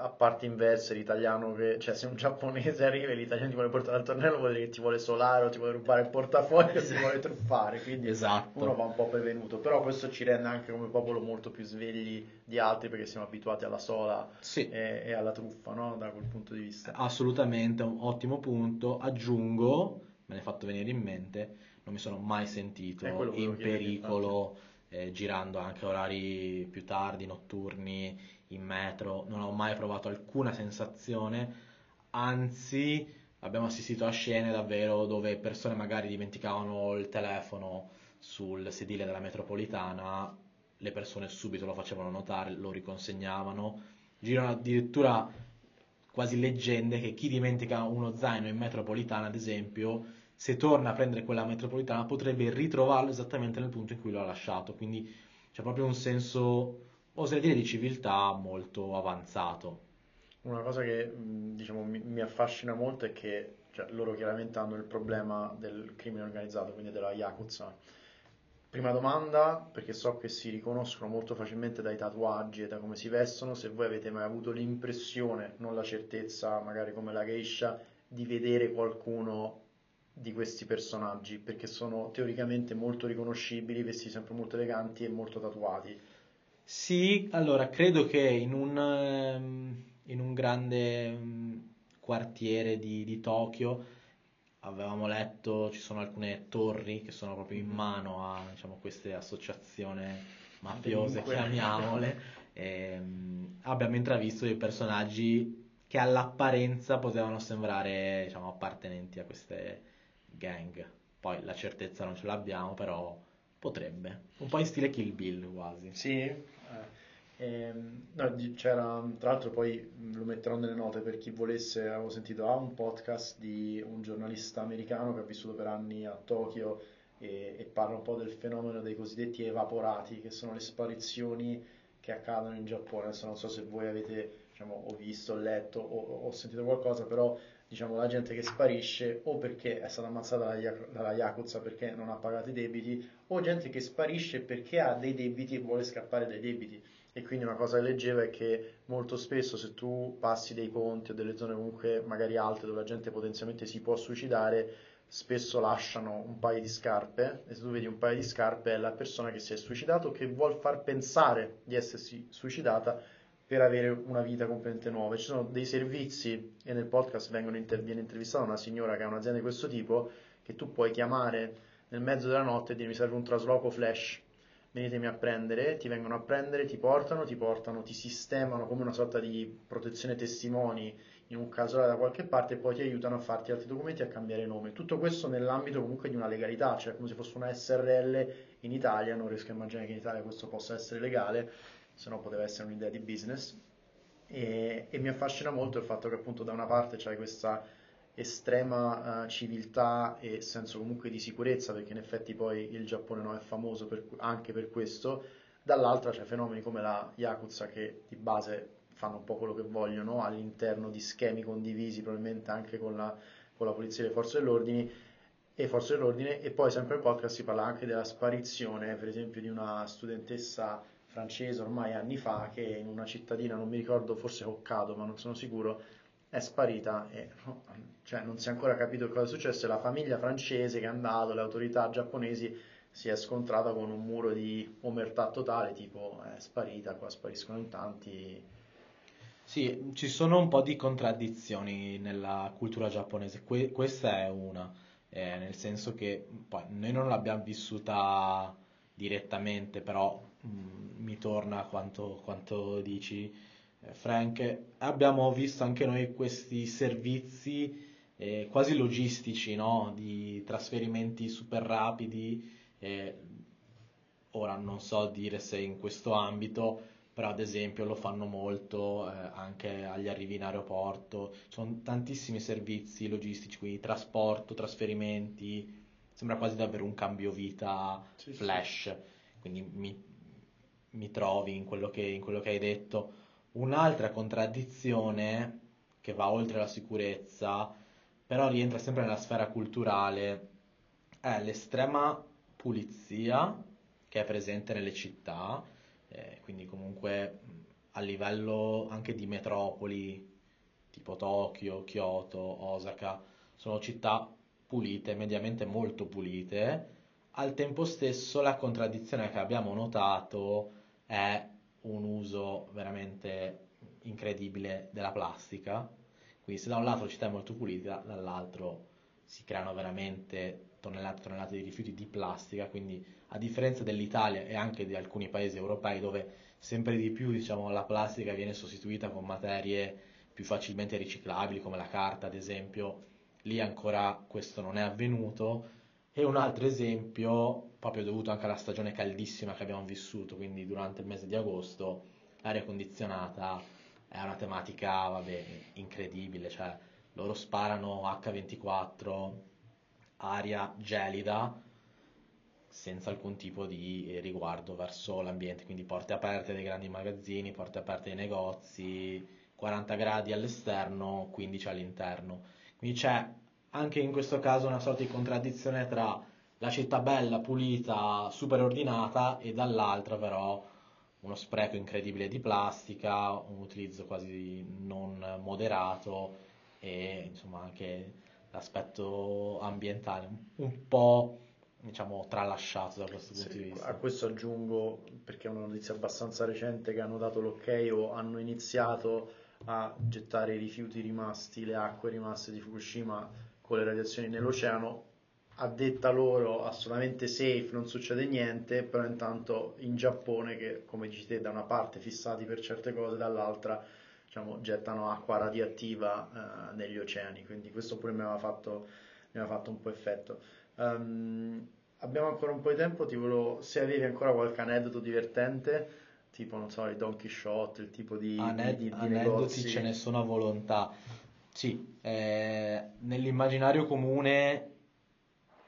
a parti inverse l'italiano che, cioè se un giapponese arriva e l'italiano ti vuole portare al tornello vuol dire che ti vuole solare o ti vuole rubare il portafoglio o ti vuole truffare, quindi Esatto. uno va un po' prevenuto, però questo ci rende anche come popolo molto più svegli di altri perché siamo abituati alla sola Sì. e, e alla truffa, no? Da quel punto di vista. Assolutamente, un ottimo punto. Aggiungo, me ne è fatto venire in mente, non mi sono mai sentito Eh, in pericolo eh, girando anche orari più tardi, notturni, in metro. Non ho mai provato alcuna sensazione, anzi, abbiamo assistito a scene davvero dove persone magari dimenticavano il telefono sul sedile della metropolitana, le persone subito lo facevano notare, lo riconsegnavano. Girano addirittura quasi leggende che chi dimentica uno zaino in metropolitana, ad esempio, se torna a prendere quella metropolitana potrebbe ritrovarlo esattamente nel punto in cui lo ha lasciato. Quindi c'è proprio un senso, oserei dire, di civiltà molto avanzato. Una cosa che diciamo, mi, affascina molto è che cioè, loro chiaramente hanno il problema del crimine organizzato, quindi della Yakuza. Prima domanda, perché so che si riconoscono molto facilmente dai tatuaggi e da come si vestono, se voi avete mai avuto l'impressione, non la certezza, magari come la geisha, di vedere qualcuno di questi personaggi, perché sono teoricamente molto riconoscibili, vestiti sempre molto eleganti e molto tatuati. Sì, allora credo che in un, ehm, in un grande mm, quartiere di, di Tokyo avevamo letto ci sono alcune torri che sono proprio in mm-hmm. mano a diciamo, queste associazioni mafiose, Dunque. chiamiamole. E, [laughs] ehm, abbiamo intravisto dei personaggi che all'apparenza potevano sembrare diciamo, appartenenti a queste gang. Poi la certezza non ce l'abbiamo, però potrebbe. Un po' in stile Kill Bill quasi. Sì, eh. Ehm, no, c'era, tra l'altro poi lo metterò nelle note per chi volesse, avevo sentito ah, un podcast di un giornalista americano che ha vissuto per anni a Tokyo e, e parla un po' del fenomeno dei cosiddetti evaporati, che sono le sparizioni che accadono in Giappone. Adesso non so se voi avete diciamo, o visto, o letto o, o sentito qualcosa, però diciamo, la gente che sparisce o perché è stata ammazzata dalla Yakuza perché non ha pagato i debiti o gente che sparisce perché ha dei debiti e vuole scappare dai debiti. E quindi una cosa che leggevo è che molto spesso se tu passi dei ponti o delle zone comunque magari alte dove la gente potenzialmente si può suicidare, spesso lasciano un paio di scarpe e se tu vedi un paio di scarpe è la persona che si è suicidato che vuol far pensare di essersi suicidata per avere una vita completamente nuova. Ci sono dei servizi e nel podcast inter- viene intervistata una signora che ha un'azienda di questo tipo che tu puoi chiamare nel mezzo della notte e dire mi serve un trasloco flash venitemi a prendere, ti vengono a prendere, ti portano, ti portano, ti sistemano come una sorta di protezione testimoni in un casolare da qualche parte e poi ti aiutano a farti altri documenti e a cambiare nome. Tutto questo nell'ambito comunque di una legalità, cioè come se fosse una SRL in Italia, non riesco a immaginare che in Italia questo possa essere legale, se no poteva essere un'idea di business. E, e mi affascina molto il fatto che appunto da una parte c'è questa estrema uh, civiltà e senso comunque di sicurezza, perché in effetti poi il Giappone no, è famoso per, anche per questo, dall'altra c'è fenomeni come la Yakuza che di base fanno un po' quello che vogliono all'interno di schemi condivisi probabilmente anche con la, con la polizia e le forze dell'ordine e forze dell'ordine e poi sempre nel podcast si parla anche della sparizione per esempio di una studentessa francese ormai anni fa che in una cittadina non mi ricordo forse Hokkaido ma non sono sicuro è sparita e cioè, non si è ancora capito cosa è successo e la famiglia francese che è andato, le autorità giapponesi si è scontrata con un muro di omertà totale, tipo è sparita, qua spariscono in tanti. Sì, ci sono un po' di contraddizioni nella cultura giapponese, que- questa è una, eh, nel senso che poi noi non l'abbiamo vissuta direttamente, però mh, mm, mi torna quanto, quanto dici eh, Frank, abbiamo visto anche noi questi servizi eh, quasi logistici, no? di trasferimenti super rapidi. Eh, ora non so dire se in questo ambito, però ad esempio lo fanno molto eh, anche agli arrivi in aeroporto. Ci sono tantissimi servizi logistici, quindi trasporto, trasferimenti. Sembra quasi davvero un cambio vita sì, flash. Sì. Quindi mi, mi trovi in quello, che, in quello che hai detto Un'altra contraddizione che va oltre la sicurezza, però rientra sempre nella sfera culturale, è l'estrema pulizia che è presente nelle città, eh, quindi comunque a livello anche di metropoli tipo Tokyo, Kyoto, Osaka, sono città pulite, mediamente molto pulite. Al tempo stesso la contraddizione che abbiamo notato è un uso veramente incredibile della plastica. Quindi se da un lato la città è molto pulita, dall'altro si creano veramente tonnellate e tonnellate di rifiuti di plastica, quindi a differenza dell'Italia e anche di alcuni paesi europei dove sempre di più diciamo, la plastica viene sostituita con materie più facilmente riciclabili come la carta ad esempio, lì ancora questo non è avvenuto. E un altro esempio, proprio dovuto anche alla stagione caldissima che abbiamo vissuto, quindi durante il mese di agosto, l'aria condizionata è una tematica, vabbè, incredibile, cioè loro sparano H24, aria gelida, senza alcun tipo di riguardo verso l'ambiente, quindi porte aperte dei grandi magazzini, porte aperte dei negozi, 40 gradi all'esterno, 15 all'interno. Quindi c'è anche in questo caso una sorta di contraddizione tra la città bella, pulita, super ordinata e dall'altra però uno spreco incredibile di plastica, un utilizzo quasi non moderato e insomma anche l'aspetto ambientale un po' diciamo tralasciato da questo punto Sì, di vista. a questo aggiungo, perché è una notizia abbastanza recente, che hanno dato l'ok o hanno iniziato a gettare i rifiuti rimasti, le acque rimaste di Fukushima con le radiazioni nell'oceano. A detta loro, assolutamente safe, non succede niente, però intanto in Giappone, che come dici te, da una parte fissati per certe cose, dall'altra diciamo, gettano acqua radioattiva eh, negli oceani, quindi questo pure mi aveva fatto, mi aveva fatto un po' effetto. Ehm, abbiamo ancora un po' di tempo, ti volevo, se avevi ancora qualche aneddoto divertente, tipo, non so, il Don Quixote, il tipo di, Ane- di- di aneddoti negozi. ce ne sono a volontà. Sì, eh, nell'immaginario comune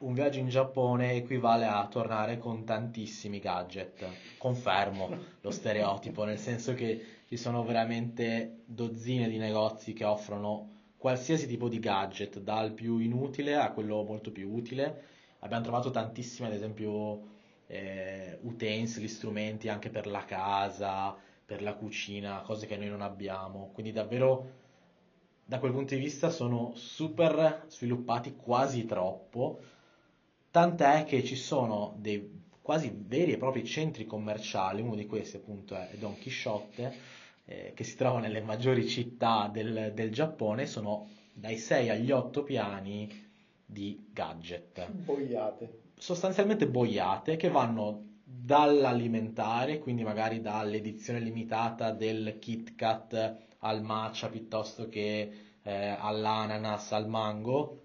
un viaggio in Giappone equivale a tornare con tantissimi gadget. Confermo lo stereotipo, nel senso che ci sono veramente dozzine di negozi che offrono qualsiasi tipo di gadget, dal più inutile a quello molto più utile. Abbiamo trovato tantissimi, ad esempio, eh, utensili, strumenti anche per la casa, per la cucina, cose che noi non abbiamo. Quindi davvero da quel punto di vista sono super sviluppati quasi troppo, tant'è che ci sono dei quasi veri e propri centri commerciali, uno di questi appunto è Don Chisciotte, eh, che si trova nelle maggiori città del, del Giappone, sono dai 6 agli 8 piani di gadget Boiate. sostanzialmente boiate che vanno dall'alimentare, quindi magari dall'edizione limitata del Kit Kat al matcha piuttosto che eh, all'ananas, al mango,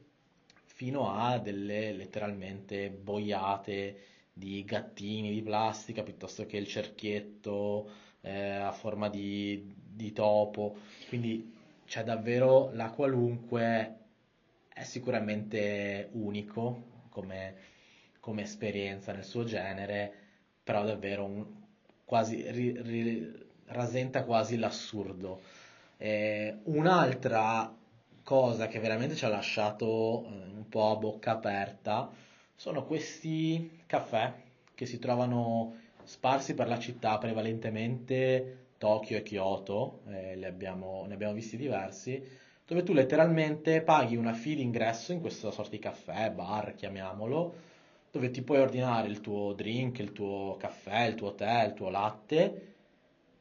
fino a delle letteralmente boiate di gattini di plastica piuttosto che il cerchietto eh, a forma di, di topo. Quindi c'è davvero la qualunque è sicuramente unico come, come esperienza nel suo genere, però davvero un- quasi, ri- ri- rasenta quasi l'assurdo. Eh, un'altra cosa che veramente ci ha lasciato eh, po' a bocca aperta sono questi caffè che si trovano sparsi per la città, prevalentemente Tokyo e Kyoto, eh, abbiamo- ne abbiamo visti diversi, dove tu letteralmente paghi una fee d'ingresso in questa sorta di caffè, bar, chiamiamolo, dove ti puoi ordinare il tuo drink, il tuo caffè, il tuo tè, il tuo latte,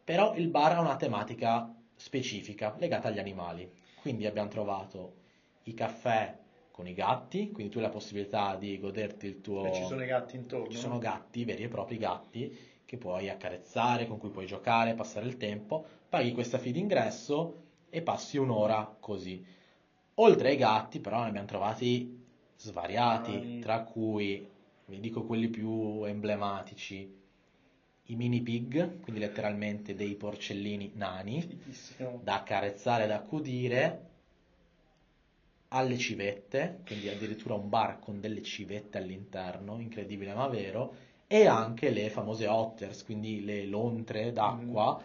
però il bar ha una tematica specifica legata agli animali. Quindi abbiamo trovato i caffè con i gatti, quindi tu hai la possibilità di goderti il tuo... E ci sono i gatti intorno. Ci sono gatti, veri e propri gatti, che puoi accarezzare, con cui puoi giocare, passare il tempo, paghi questa fee d'ingresso e passi un'ora così. Oltre ai gatti, però, ne abbiamo trovati svariati, tra cui, vi dico quelli più emblematici, i mini pig, quindi letteralmente dei porcellini nani, Fighissimo. da accarezzare, da accudire, alle civette, quindi addirittura un bar con delle civette all'interno, incredibile ma vero, e anche le famose otters, quindi le lontre d'acqua,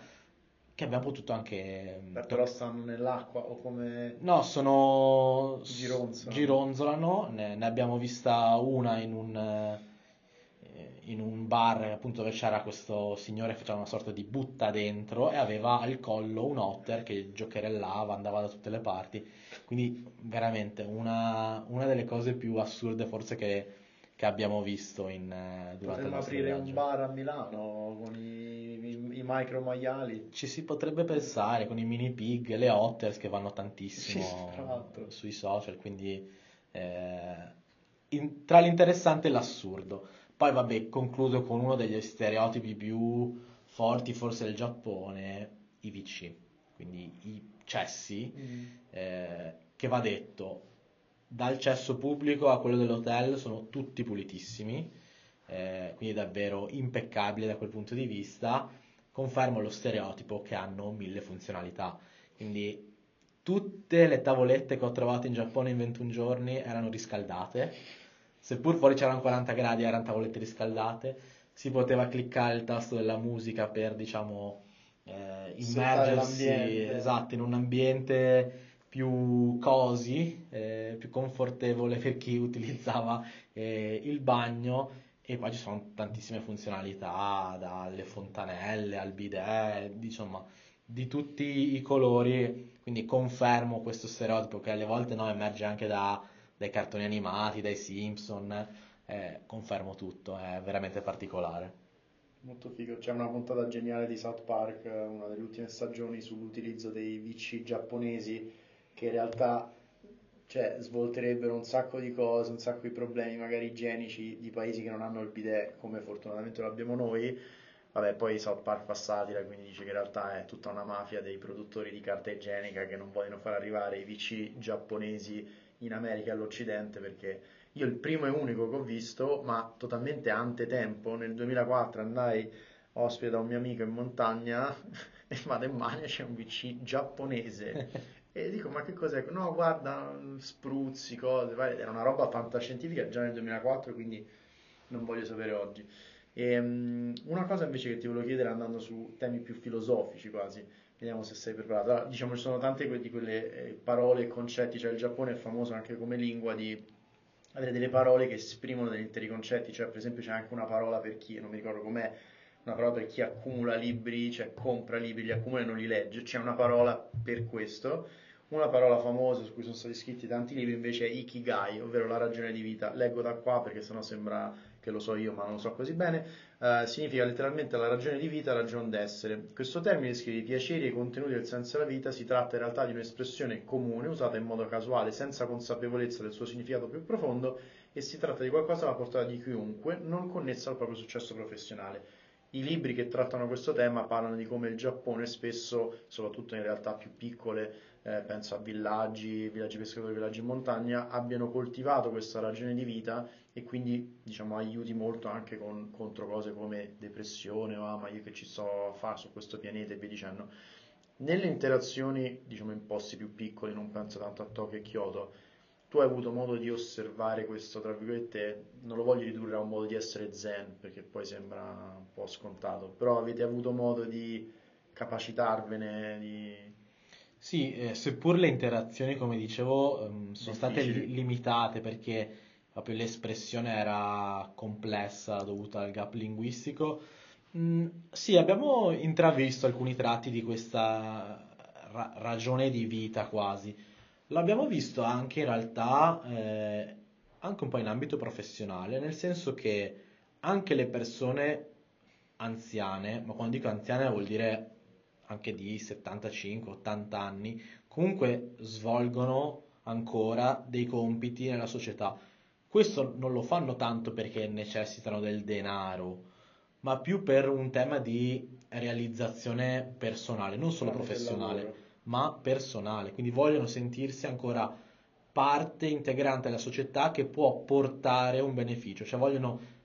che abbiamo potuto anche... Beh, però stanno nell'acqua o come... No, sono... Gironzolano. gironzolano, ne, ne abbiamo vista una in un, eh, in un bar appunto dove c'era questo signore che faceva una sorta di butta dentro e aveva al collo un otter che giocherellava, andava da tutte le parti. Quindi veramente una, una delle cose più assurde forse che, che abbiamo visto in, eh, durante Potremmo aprire un viaggio. bar a Milano con i, i- i micro maiali. Ci si potrebbe pensare con i mini pig, le otters che vanno tantissimo Sì, sui social, quindi eh, in- tra l'interessante e l'assurdo. Poi vabbè, concludo con uno degli stereotipi più forti forse del Giappone, i VC, quindi i cessi, eh, che va detto, dal cesso pubblico a quello dell'hotel sono tutti pulitissimi, eh, quindi davvero impeccabili da quel punto di vista. Confermo lo stereotipo che hanno mille funzionalità. Quindi tutte le tavolette che ho trovato in Giappone in 21 giorni erano riscaldate, seppur fuori c'erano 40 gradi, erano tavolette riscaldate. Si poteva cliccare il tasto della musica per, diciamo, eh, immergersi esatto, in un ambiente più cosi, eh, più confortevole per chi [laughs] utilizzava eh, il bagno. E poi ci sono tantissime funzionalità, dalle fontanelle al bidet, insomma, di tutti i colori, quindi confermo questo stereotipo che alle volte no, emerge anche da, dai cartoni animati, dai Simpson, eh, confermo tutto, è veramente particolare. Molto figo, c'è una puntata geniale di South Park, una delle ultime stagioni, sull'utilizzo dei VC giapponesi che in realtà cioè, svolterebbero un sacco di cose, un sacco di problemi magari igienici di paesi che non hanno il bidet come fortunatamente lo abbiamo noi. Vabbè, poi South Park fa satira, quindi dice che in realtà è tutta una mafia dei produttori di carta igienica che non vogliono far arrivare i VC giapponesi in America e all'Occidente perché io il primo e unico che ho visto, ma totalmente antetempo, nel 2004 andai ospite da un mio amico in montagna [laughs] e vado in Mania c'è un VC giapponese [laughs] E dico, ma che cos'è? No, guarda, spruzzi, cose, era una roba fantascientifica già nel 2004, quindi non voglio sapere oggi. E, um, una cosa invece che ti volevo chiedere andando su temi più filosofici quasi, vediamo se sei preparato. Allora, diciamo, ci sono tante di quelle eh, parole e concetti, cioè il Giappone è famoso anche come lingua di avere delle parole che esprimono degli interi concetti, cioè per esempio c'è anche una parola per chi, non mi ricordo com'è, una parola per chi accumula libri, cioè compra libri, li accumula e non li legge, c'è una parola per questo una parola famosa su cui sono stati scritti tanti libri invece è Ikigai, ovvero la ragione di vita. Leggo da qua perché sennò sembra che lo so io, ma non lo so così bene. Uh, significa letteralmente la ragione di vita, ragione d'essere. Questo termine descrive i piaceri e i contenuti del senso della vita. Si tratta in realtà di un'espressione comune usata in modo casuale, senza consapevolezza del suo significato più profondo, e si tratta di qualcosa alla portata di chiunque, non connessa al proprio successo professionale. I libri che trattano questo tema parlano di come il Giappone spesso, soprattutto in realtà più piccole, eh, penso a villaggi, villaggi pescatori, villaggi in montagna, abbiano coltivato questa ragione di vita e quindi diciamo, aiuti molto anche con, contro cose come depressione o ah, ma io che ci sto a fare su questo pianeta e via dicendo. Nelle interazioni diciamo, in posti più piccoli, non penso tanto a Tokyo e Kyoto, tu hai avuto modo di osservare questo, tra virgolette, non lo voglio ridurre a un modo di essere zen, perché poi sembra un po' scontato, però avete avuto modo di capacitarvene, di sì, eh, seppur le interazioni, come dicevo, ehm, sono state li- limitate perché proprio l'espressione era complessa dovuta al gap linguistico, mm, sì, abbiamo intravisto alcuni tratti di questa ra- ragione di vita quasi. L'abbiamo visto anche in realtà, eh, anche un po' in ambito professionale, nel senso che anche le persone anziane, ma quando dico anziane vuol dire anche di 75-80 anni, comunque svolgono ancora dei compiti nella società. Questo non lo fanno tanto perché necessitano del denaro, ma più per un tema di realizzazione personale, non solo professionale, ma personale. Quindi vogliono sentirsi ancora parte integrante della società che può portare un beneficio, cioè vogliono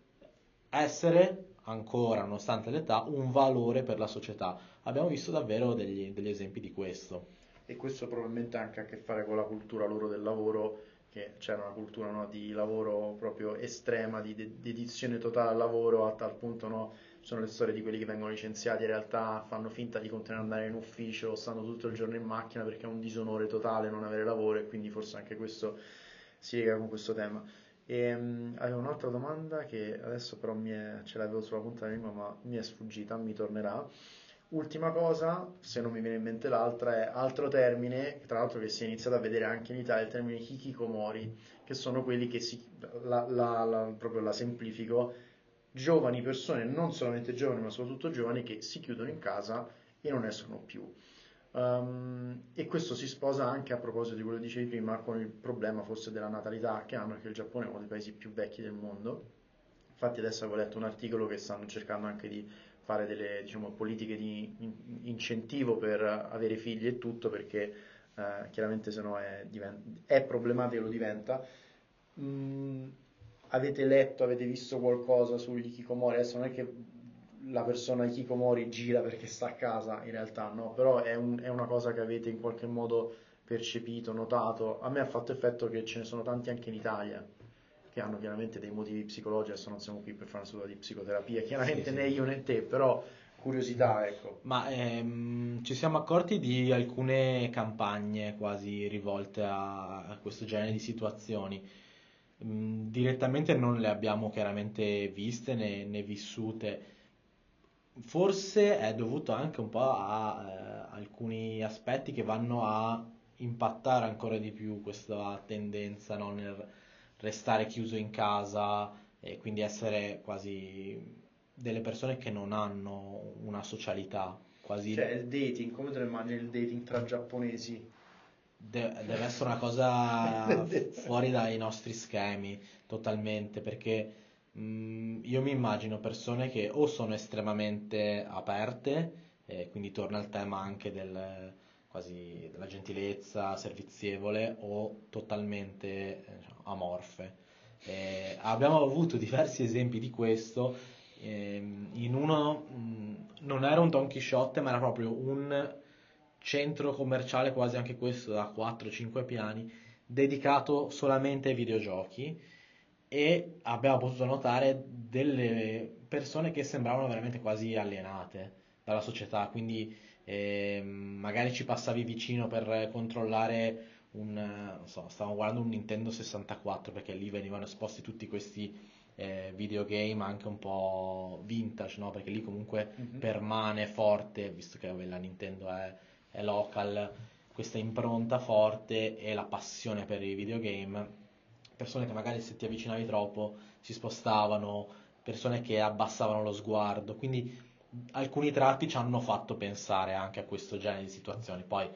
essere ancora, nonostante l'età, un valore per la società. Abbiamo visto davvero degli, degli esempi di questo. E questo probabilmente ha anche a che fare con la cultura loro del lavoro, che c'era una cultura no, di lavoro proprio estrema, di dedizione totale al lavoro, a tal punto no, sono le storie di quelli che vengono licenziati, in realtà fanno finta di continuare ad andare in ufficio, stanno tutto il giorno in macchina perché è un disonore totale non avere lavoro e quindi forse anche questo si lega con questo tema. E, um, avevo un'altra domanda che adesso però è, ce l'avevo sulla punta della lingua ma mi è sfuggita, mi tornerà. Ultima cosa, se non mi viene in mente l'altra, è altro termine, tra l'altro che si è iniziato a vedere anche in Italia, il termine hikikomori, che sono quelli che si, la, la, la, proprio la semplifico, giovani persone, non solamente giovani ma soprattutto giovani che si chiudono in casa e non escono più. Um, e questo si sposa anche a proposito di quello che dicevi prima con il problema forse della natalità che hanno, che il Giappone è uno dei paesi più vecchi del mondo. Infatti adesso avevo letto un articolo che stanno cercando anche di fare delle diciamo, politiche di incentivo per avere figli e tutto perché eh, chiaramente se no è, divent- è problematico lo diventa. Mm, avete letto, avete visto qualcosa sugli Kikomori? Adesso non è che la persona Kikomori gira perché sta a casa, in realtà no, però è, un, è una cosa che avete in qualche modo percepito, notato. A me ha fatto effetto che ce ne sono tanti anche in Italia che hanno chiaramente dei motivi psicologici, adesso non siamo qui per fare una seduta di psicoterapia, chiaramente sì, né io né te, però curiosità, ecco. Ma ehm, ci siamo accorti di alcune campagne quasi rivolte a, a questo genere di situazioni. Direttamente non le abbiamo chiaramente viste né, né, vissute. Forse è dovuto anche un po' a eh, alcuni aspetti che vanno a impattare ancora di più questa tendenza no, nel restare chiuso in casa e quindi essere quasi delle persone che non hanno una socialità quasi cioè il dating come te lo immagini il dating tra giapponesi De- deve essere una cosa [laughs] fuori dai nostri schemi totalmente perché mh, mm, io mi immagino persone che o sono estremamente aperte e quindi torna al tema anche del, quasi della gentilezza servizievole o totalmente eh, amorfe. Eh, abbiamo avuto diversi esempi di questo ehm, in uno mh, mm, non era un Don Quixote ma era proprio un centro commerciale quasi anche questo da 4-5 piani dedicato solamente ai videogiochi e abbiamo potuto notare delle persone che sembravano veramente quasi alienate dalla società, quindi eh, magari ci passavi vicino per controllare un, non so, stavamo guardando un Nintendo 64 perché lì venivano esposti tutti questi eh, videogame anche un po' vintage, no? Perché lì comunque mm-hmm. permane forte, visto che vabbè, la Nintendo è, è local, questa impronta forte e la passione per i videogame. Persone che magari se ti avvicinavi troppo si spostavano, persone che abbassavano lo sguardo, quindi alcuni tratti ci hanno fatto pensare anche a questo genere di situazioni. Poi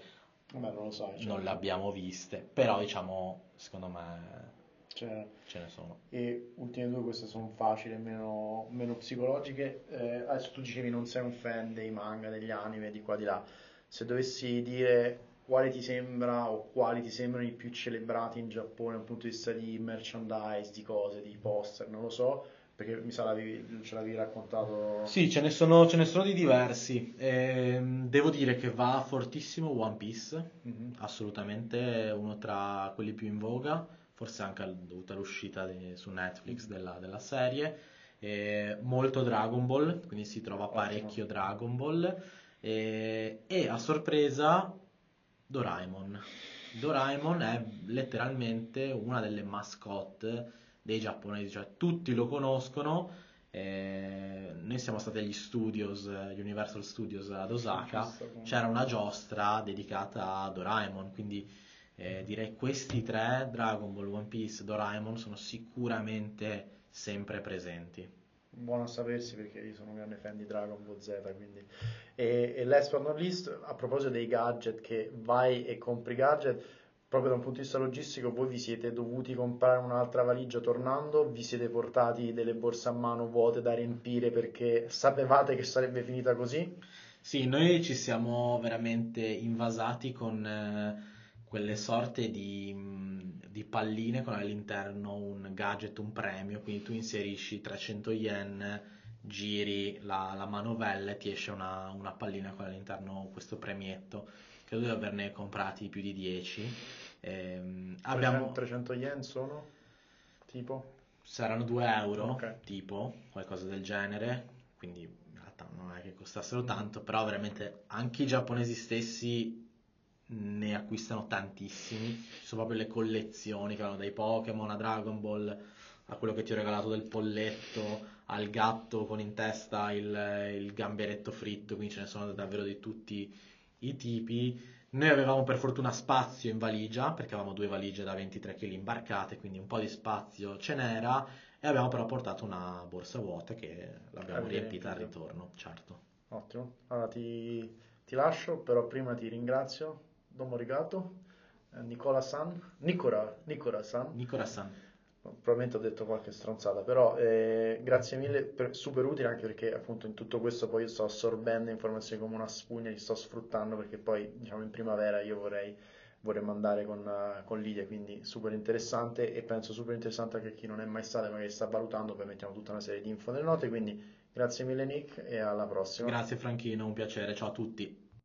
Vabbè, non lo so, cioè... non le abbiamo viste, però diciamo, secondo me cioè, ce ne sono. E ultime due, queste sono facili, meno, meno psicologiche. Eh, adesso tu dicevi non sei un fan dei manga, degli anime, di qua di là. Se dovessi dire quale ti sembra o quali ti sembrano i più celebrati in Giappone dal punto di vista di merchandise, di cose, di poster, non lo so, perché mi sa l'avevi, ce l'avevi raccontato. Sì, ce ne sono, ce ne sono di diversi. Eh, devo dire che va fortissimo One Piece, mm-hmm. assolutamente uno tra quelli più in voga forse anche dovuta all'uscita di, su Netflix della, della serie. E molto Dragon Ball, quindi si trova parecchio Dragon Ball. E, e, a sorpresa Doraemon. Doraemon è letteralmente una delle mascotte dei giapponesi, cioè tutti lo conoscono. Eh, noi siamo stati agli studios, Universal Studios ad Osaka, c'era una giostra dedicata a Doraemon, quindi eh, direi questi tre, Dragon Ball, One Piece, Doraemon, sono sicuramente sempre presenti. Buono a sapersi perché io sono un grande fan di Dragon Ball Z. Quindi. E, e last but not least, a proposito dei gadget, che vai e compri gadget, proprio da un punto di vista logistico, voi vi siete dovuti comprare un'altra valigia tornando, vi siete portati delle borse a mano vuote da riempire perché sapevate che sarebbe finita così? Sì, noi ci siamo veramente invasati con. Eh quelle sorte di, di, palline con all'interno un gadget, un premio, quindi tu inserisci 300 yen, giri la, la manovella e ti esce una, una, pallina con all'interno questo premietto. Credo di averne comprati più di 10. Ehm, 300, abbiamo... 300 yen sono? Tipo? Saranno 2 euro, okay. tipo, qualcosa del genere, quindi in realtà non è che costassero tanto, però veramente anche i giapponesi stessi ne acquistano tantissimi. Ci sono proprio le collezioni che vanno dai Pokémon a Dragon Ball a quello che ti ho regalato del polletto al gatto con in testa il, il gamberetto fritto, quindi ce ne sono davvero di tutti i tipi. Noi avevamo per fortuna spazio in valigia, perché avevamo due valigie da 23 kg imbarcate, quindi un po' di spazio ce n'era, e abbiamo però portato una borsa vuota che l'abbiamo riempita al ritorno, certo. Ottimo, allora ti, ti lascio, però prima ti ringrazio domo arigato, eh, Nicola San, Nicola, Nicola San. Nicola San. Probabilmente ho detto qualche stronzata, però eh, grazie mille, per, super utile anche perché appunto in tutto questo poi io sto assorbendo informazioni come una spugna, li sto sfruttando perché poi diciamo in primavera io vorrei vorremmo andare con, uh, con Lidia, quindi super interessante e penso super interessante anche a chi non è mai stato e magari sta valutando, poi mettiamo tutta una serie di info nelle note, quindi grazie mille Nick e alla prossima. Grazie Franchino, un piacere, ciao a tutti.